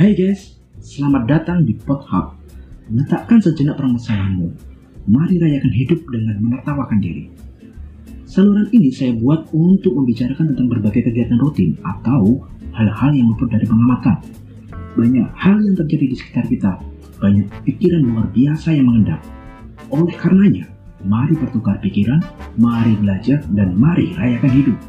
Hai guys, selamat datang di Pot Hub. Letakkan sejenak permasalahanmu. Mari rayakan hidup dengan menertawakan diri. Saluran ini saya buat untuk membicarakan tentang berbagai kegiatan rutin atau hal-hal yang luput dari pengamatan. Banyak hal yang terjadi di sekitar kita, banyak pikiran luar biasa yang mengendap. Oleh karenanya, mari bertukar pikiran, mari belajar, dan mari rayakan hidup.